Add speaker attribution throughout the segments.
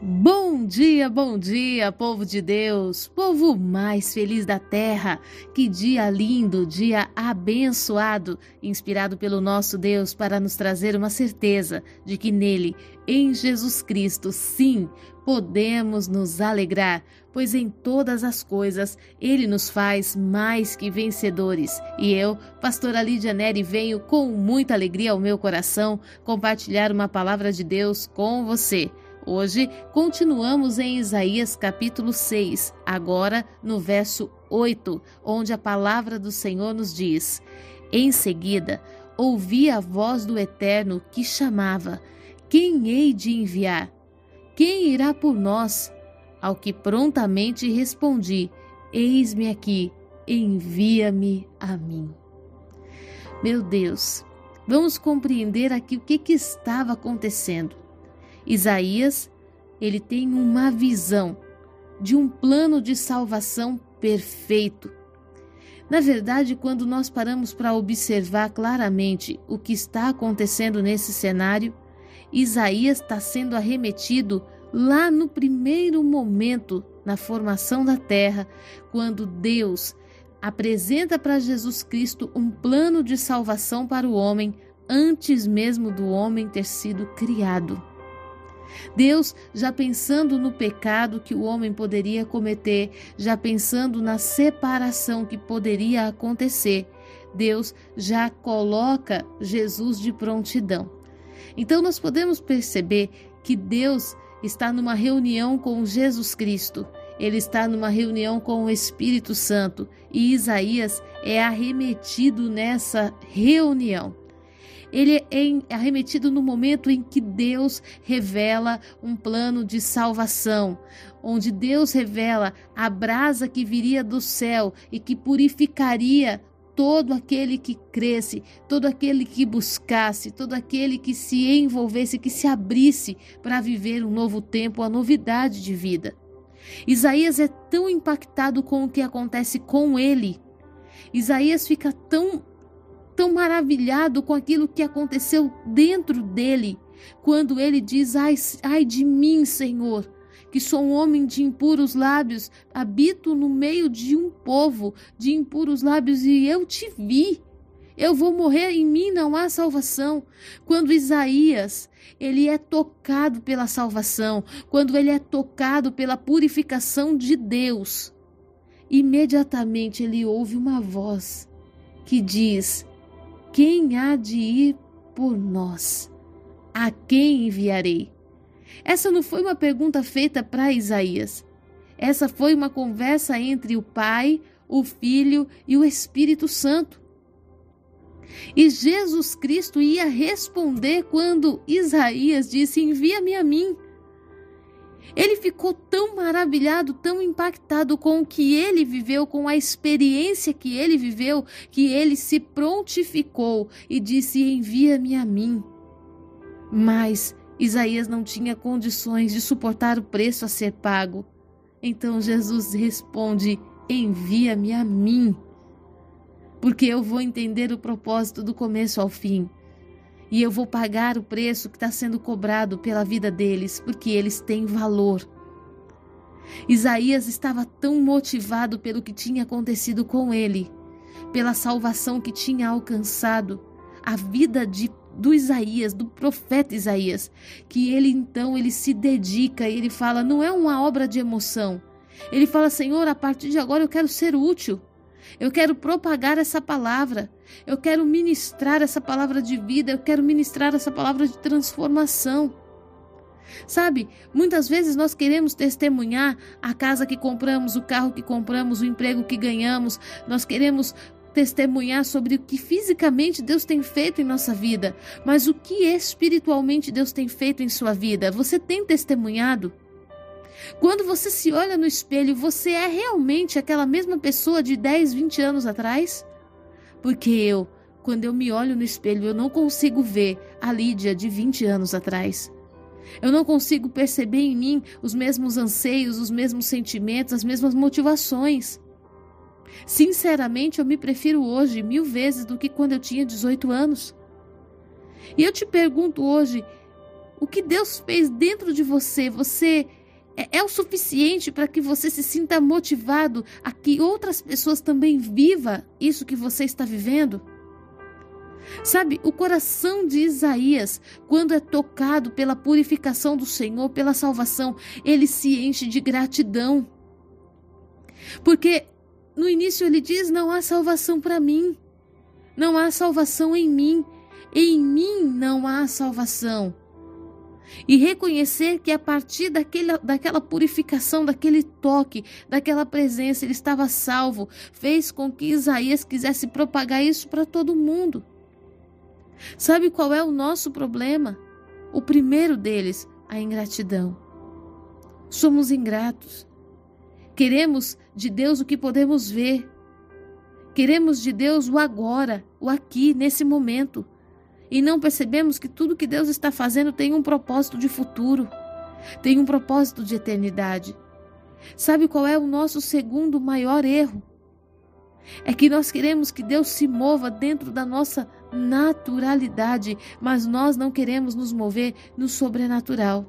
Speaker 1: Bom dia, bom dia, povo de Deus, povo mais feliz da terra. Que dia lindo, dia abençoado, inspirado pelo nosso Deus para nos trazer uma certeza de que nele, em Jesus Cristo, sim, podemos nos alegrar, pois em todas as coisas ele nos faz mais que vencedores. E eu, pastora Lídia Neri, venho com muita alegria ao meu coração compartilhar uma palavra de Deus com você. Hoje continuamos em Isaías capítulo 6, agora no verso 8, onde a palavra do Senhor nos diz: Em seguida, ouvi a voz do Eterno que chamava: Quem hei de enviar? Quem irá por nós? Ao que prontamente respondi: Eis-me aqui, envia-me a mim. Meu Deus, vamos compreender aqui o que, que estava acontecendo. Isaías, ele tem uma visão de um plano de salvação perfeito. Na verdade, quando nós paramos para observar claramente o que está acontecendo nesse cenário, Isaías está sendo arremetido lá no primeiro momento na formação da terra, quando Deus apresenta para Jesus Cristo um plano de salvação para o homem antes mesmo do homem ter sido criado. Deus, já pensando no pecado que o homem poderia cometer, já pensando na separação que poderia acontecer, Deus já coloca Jesus de prontidão. Então nós podemos perceber que Deus está numa reunião com Jesus Cristo. Ele está numa reunião com o Espírito Santo e Isaías é arremetido nessa reunião ele é arremetido no momento em que Deus revela um plano de salvação, onde Deus revela a brasa que viria do céu e que purificaria todo aquele que cresce, todo aquele que buscasse, todo aquele que se envolvesse, que se abrisse para viver um novo tempo, a novidade de vida. Isaías é tão impactado com o que acontece com ele. Isaías fica tão tão maravilhado com aquilo que aconteceu dentro dele, quando ele diz: Ai, ai de mim, Senhor, que sou um homem de impuros lábios, habito no meio de um povo de impuros lábios e eu te vi. Eu vou morrer, em mim não há salvação. Quando Isaías, ele é tocado pela salvação, quando ele é tocado pela purificação de Deus, imediatamente ele ouve uma voz que diz: quem há de ir por nós? A quem enviarei? Essa não foi uma pergunta feita para Isaías. Essa foi uma conversa entre o Pai, o Filho e o Espírito Santo. E Jesus Cristo ia responder quando Isaías disse: Envia-me a mim. Ele ficou tão maravilhado, tão impactado com o que ele viveu, com a experiência que ele viveu, que ele se prontificou e disse: Envia-me a mim. Mas Isaías não tinha condições de suportar o preço a ser pago. Então Jesus responde: Envia-me a mim, porque eu vou entender o propósito do começo ao fim e eu vou pagar o preço que está sendo cobrado pela vida deles, porque eles têm valor. Isaías estava tão motivado pelo que tinha acontecido com ele, pela salvação que tinha alcançado, a vida de do Isaías, do profeta Isaías, que ele então ele se dedica e ele fala, não é uma obra de emoção. Ele fala, Senhor, a partir de agora eu quero ser útil. Eu quero propagar essa palavra. Eu quero ministrar essa palavra de vida. Eu quero ministrar essa palavra de transformação. Sabe, muitas vezes nós queremos testemunhar a casa que compramos, o carro que compramos, o emprego que ganhamos. Nós queremos testemunhar sobre o que fisicamente Deus tem feito em nossa vida, mas o que espiritualmente Deus tem feito em sua vida. Você tem testemunhado? Quando você se olha no espelho, você é realmente aquela mesma pessoa de 10, 20 anos atrás? Porque eu, quando eu me olho no espelho, eu não consigo ver a Lídia de 20 anos atrás. Eu não consigo perceber em mim os mesmos anseios, os mesmos sentimentos, as mesmas motivações. Sinceramente, eu me prefiro hoje mil vezes do que quando eu tinha 18 anos. E eu te pergunto hoje: o que Deus fez dentro de você, você é, é o suficiente para que você se sinta motivado a que outras pessoas também vivam isso que você está vivendo? Sabe, o coração de Isaías, quando é tocado pela purificação do Senhor, pela salvação, ele se enche de gratidão. Porque no início ele diz: Não há salvação para mim, não há salvação em mim, em mim não há salvação. E reconhecer que a partir daquele, daquela purificação, daquele toque, daquela presença, ele estava salvo, fez com que Isaías quisesse propagar isso para todo mundo. Sabe qual é o nosso problema? O primeiro deles, a ingratidão. Somos ingratos. Queremos de Deus o que podemos ver. Queremos de Deus o agora, o aqui, nesse momento. E não percebemos que tudo que Deus está fazendo tem um propósito de futuro, tem um propósito de eternidade. Sabe qual é o nosso segundo maior erro? É que nós queremos que Deus se mova dentro da nossa naturalidade, mas nós não queremos nos mover no sobrenatural.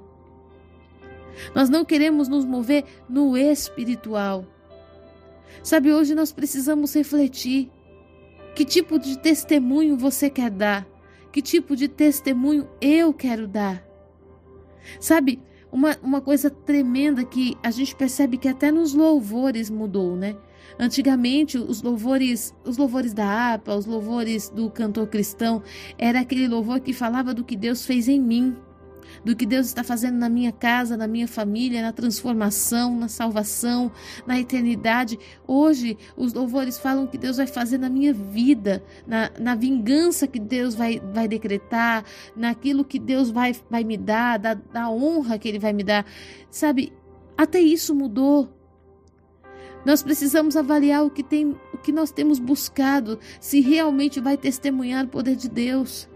Speaker 1: Nós não queremos nos mover no espiritual. Sabe, hoje nós precisamos refletir. Que tipo de testemunho você quer dar? Que tipo de testemunho eu quero dar? Sabe, uma, uma coisa tremenda que a gente percebe que até nos louvores mudou, né? Antigamente, os louvores, os louvores da APA, os louvores do cantor cristão, era aquele louvor que falava do que Deus fez em mim, do que Deus está fazendo na minha casa, na minha família, na transformação, na salvação, na eternidade. Hoje, os louvores falam que Deus vai fazer na minha vida, na, na vingança que Deus vai, vai decretar, naquilo que Deus vai, vai me dar, da, da honra que Ele vai me dar. Sabe, até isso mudou. Nós precisamos avaliar o que, tem, o que nós temos buscado, se realmente vai testemunhar o poder de Deus.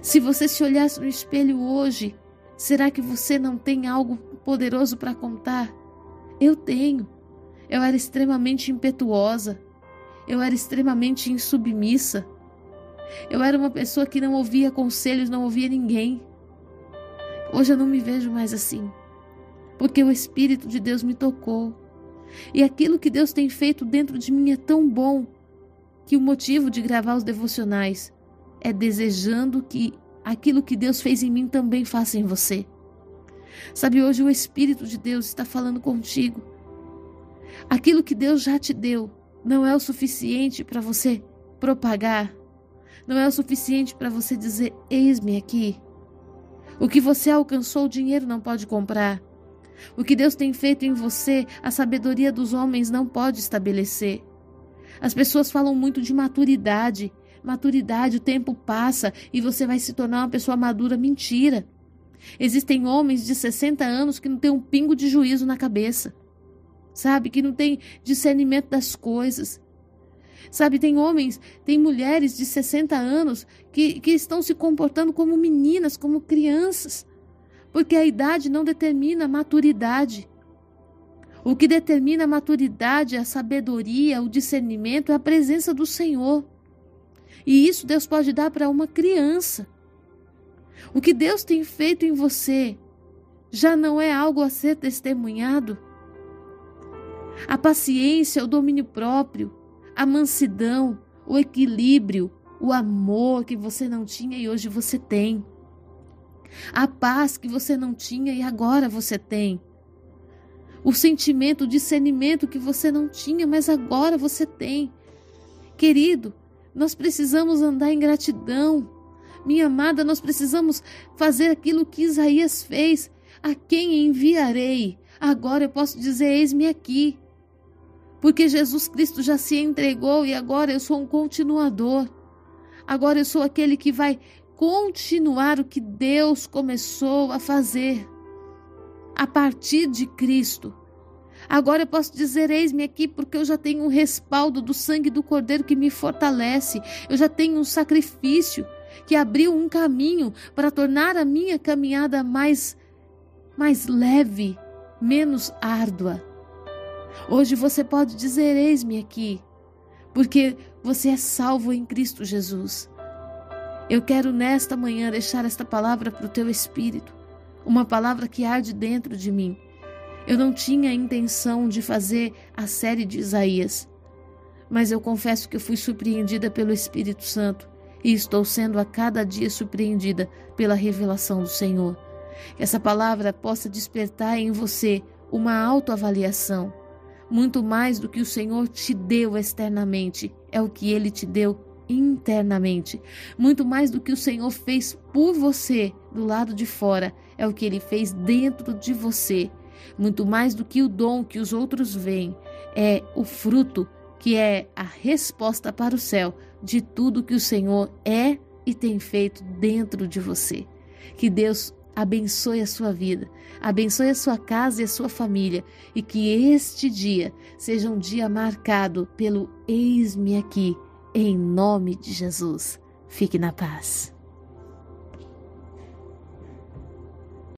Speaker 1: Se você se olhasse no espelho hoje, será que você não tem algo poderoso para contar? Eu tenho. Eu era extremamente impetuosa. Eu era extremamente insubmissa. Eu era uma pessoa que não ouvia conselhos, não ouvia ninguém. Hoje eu não me vejo mais assim, porque o Espírito de Deus me tocou. E aquilo que Deus tem feito dentro de mim é tão bom que o motivo de gravar os devocionais é desejando que aquilo que Deus fez em mim também faça em você. Sabe, hoje o Espírito de Deus está falando contigo. Aquilo que Deus já te deu não é o suficiente para você propagar, não é o suficiente para você dizer: Eis-me aqui. O que você alcançou, o dinheiro não pode comprar. O que Deus tem feito em você, a sabedoria dos homens não pode estabelecer. As pessoas falam muito de maturidade. Maturidade, o tempo passa e você vai se tornar uma pessoa madura. Mentira. Existem homens de 60 anos que não têm um pingo de juízo na cabeça. Sabe? Que não tem discernimento das coisas. Sabe, tem homens, tem mulheres de 60 anos que, que estão se comportando como meninas, como crianças porque a idade não determina a maturidade. O que determina a maturidade, a sabedoria, o discernimento é a presença do Senhor. E isso Deus pode dar para uma criança. O que Deus tem feito em você já não é algo a ser testemunhado? A paciência, o domínio próprio, a mansidão, o equilíbrio, o amor que você não tinha e hoje você tem a paz que você não tinha e agora você tem. O sentimento, o discernimento que você não tinha, mas agora você tem. Querido, nós precisamos andar em gratidão. Minha amada, nós precisamos fazer aquilo que Isaías fez. A quem enviarei? Agora eu posso dizer: eis-me aqui. Porque Jesus Cristo já se entregou e agora eu sou um continuador. Agora eu sou aquele que vai continuar o que Deus começou a fazer a partir de Cristo. Agora eu posso dizer: eis-me aqui, porque eu já tenho um respaldo do sangue do Cordeiro que me fortalece, eu já tenho um sacrifício que abriu um caminho para tornar a minha caminhada mais, mais leve, menos árdua. Hoje você pode dizer: eis-me aqui, porque você é salvo em Cristo Jesus. Eu quero nesta manhã deixar esta palavra para o teu espírito, uma palavra que arde dentro de mim. Eu não tinha a intenção de fazer a série de Isaías, mas eu confesso que fui surpreendida pelo Espírito Santo e estou sendo a cada dia surpreendida pela revelação do Senhor. Que essa palavra possa despertar em você uma autoavaliação. Muito mais do que o Senhor te deu externamente, é o que ele te deu internamente. Muito mais do que o Senhor fez por você do lado de fora, é o que ele fez dentro de você. Muito mais do que o dom que os outros veem, é o fruto que é a resposta para o céu de tudo que o Senhor é e tem feito dentro de você. Que Deus abençoe a sua vida, abençoe a sua casa e a sua família e que este dia seja um dia marcado pelo eis-me aqui, em nome de Jesus. Fique na paz.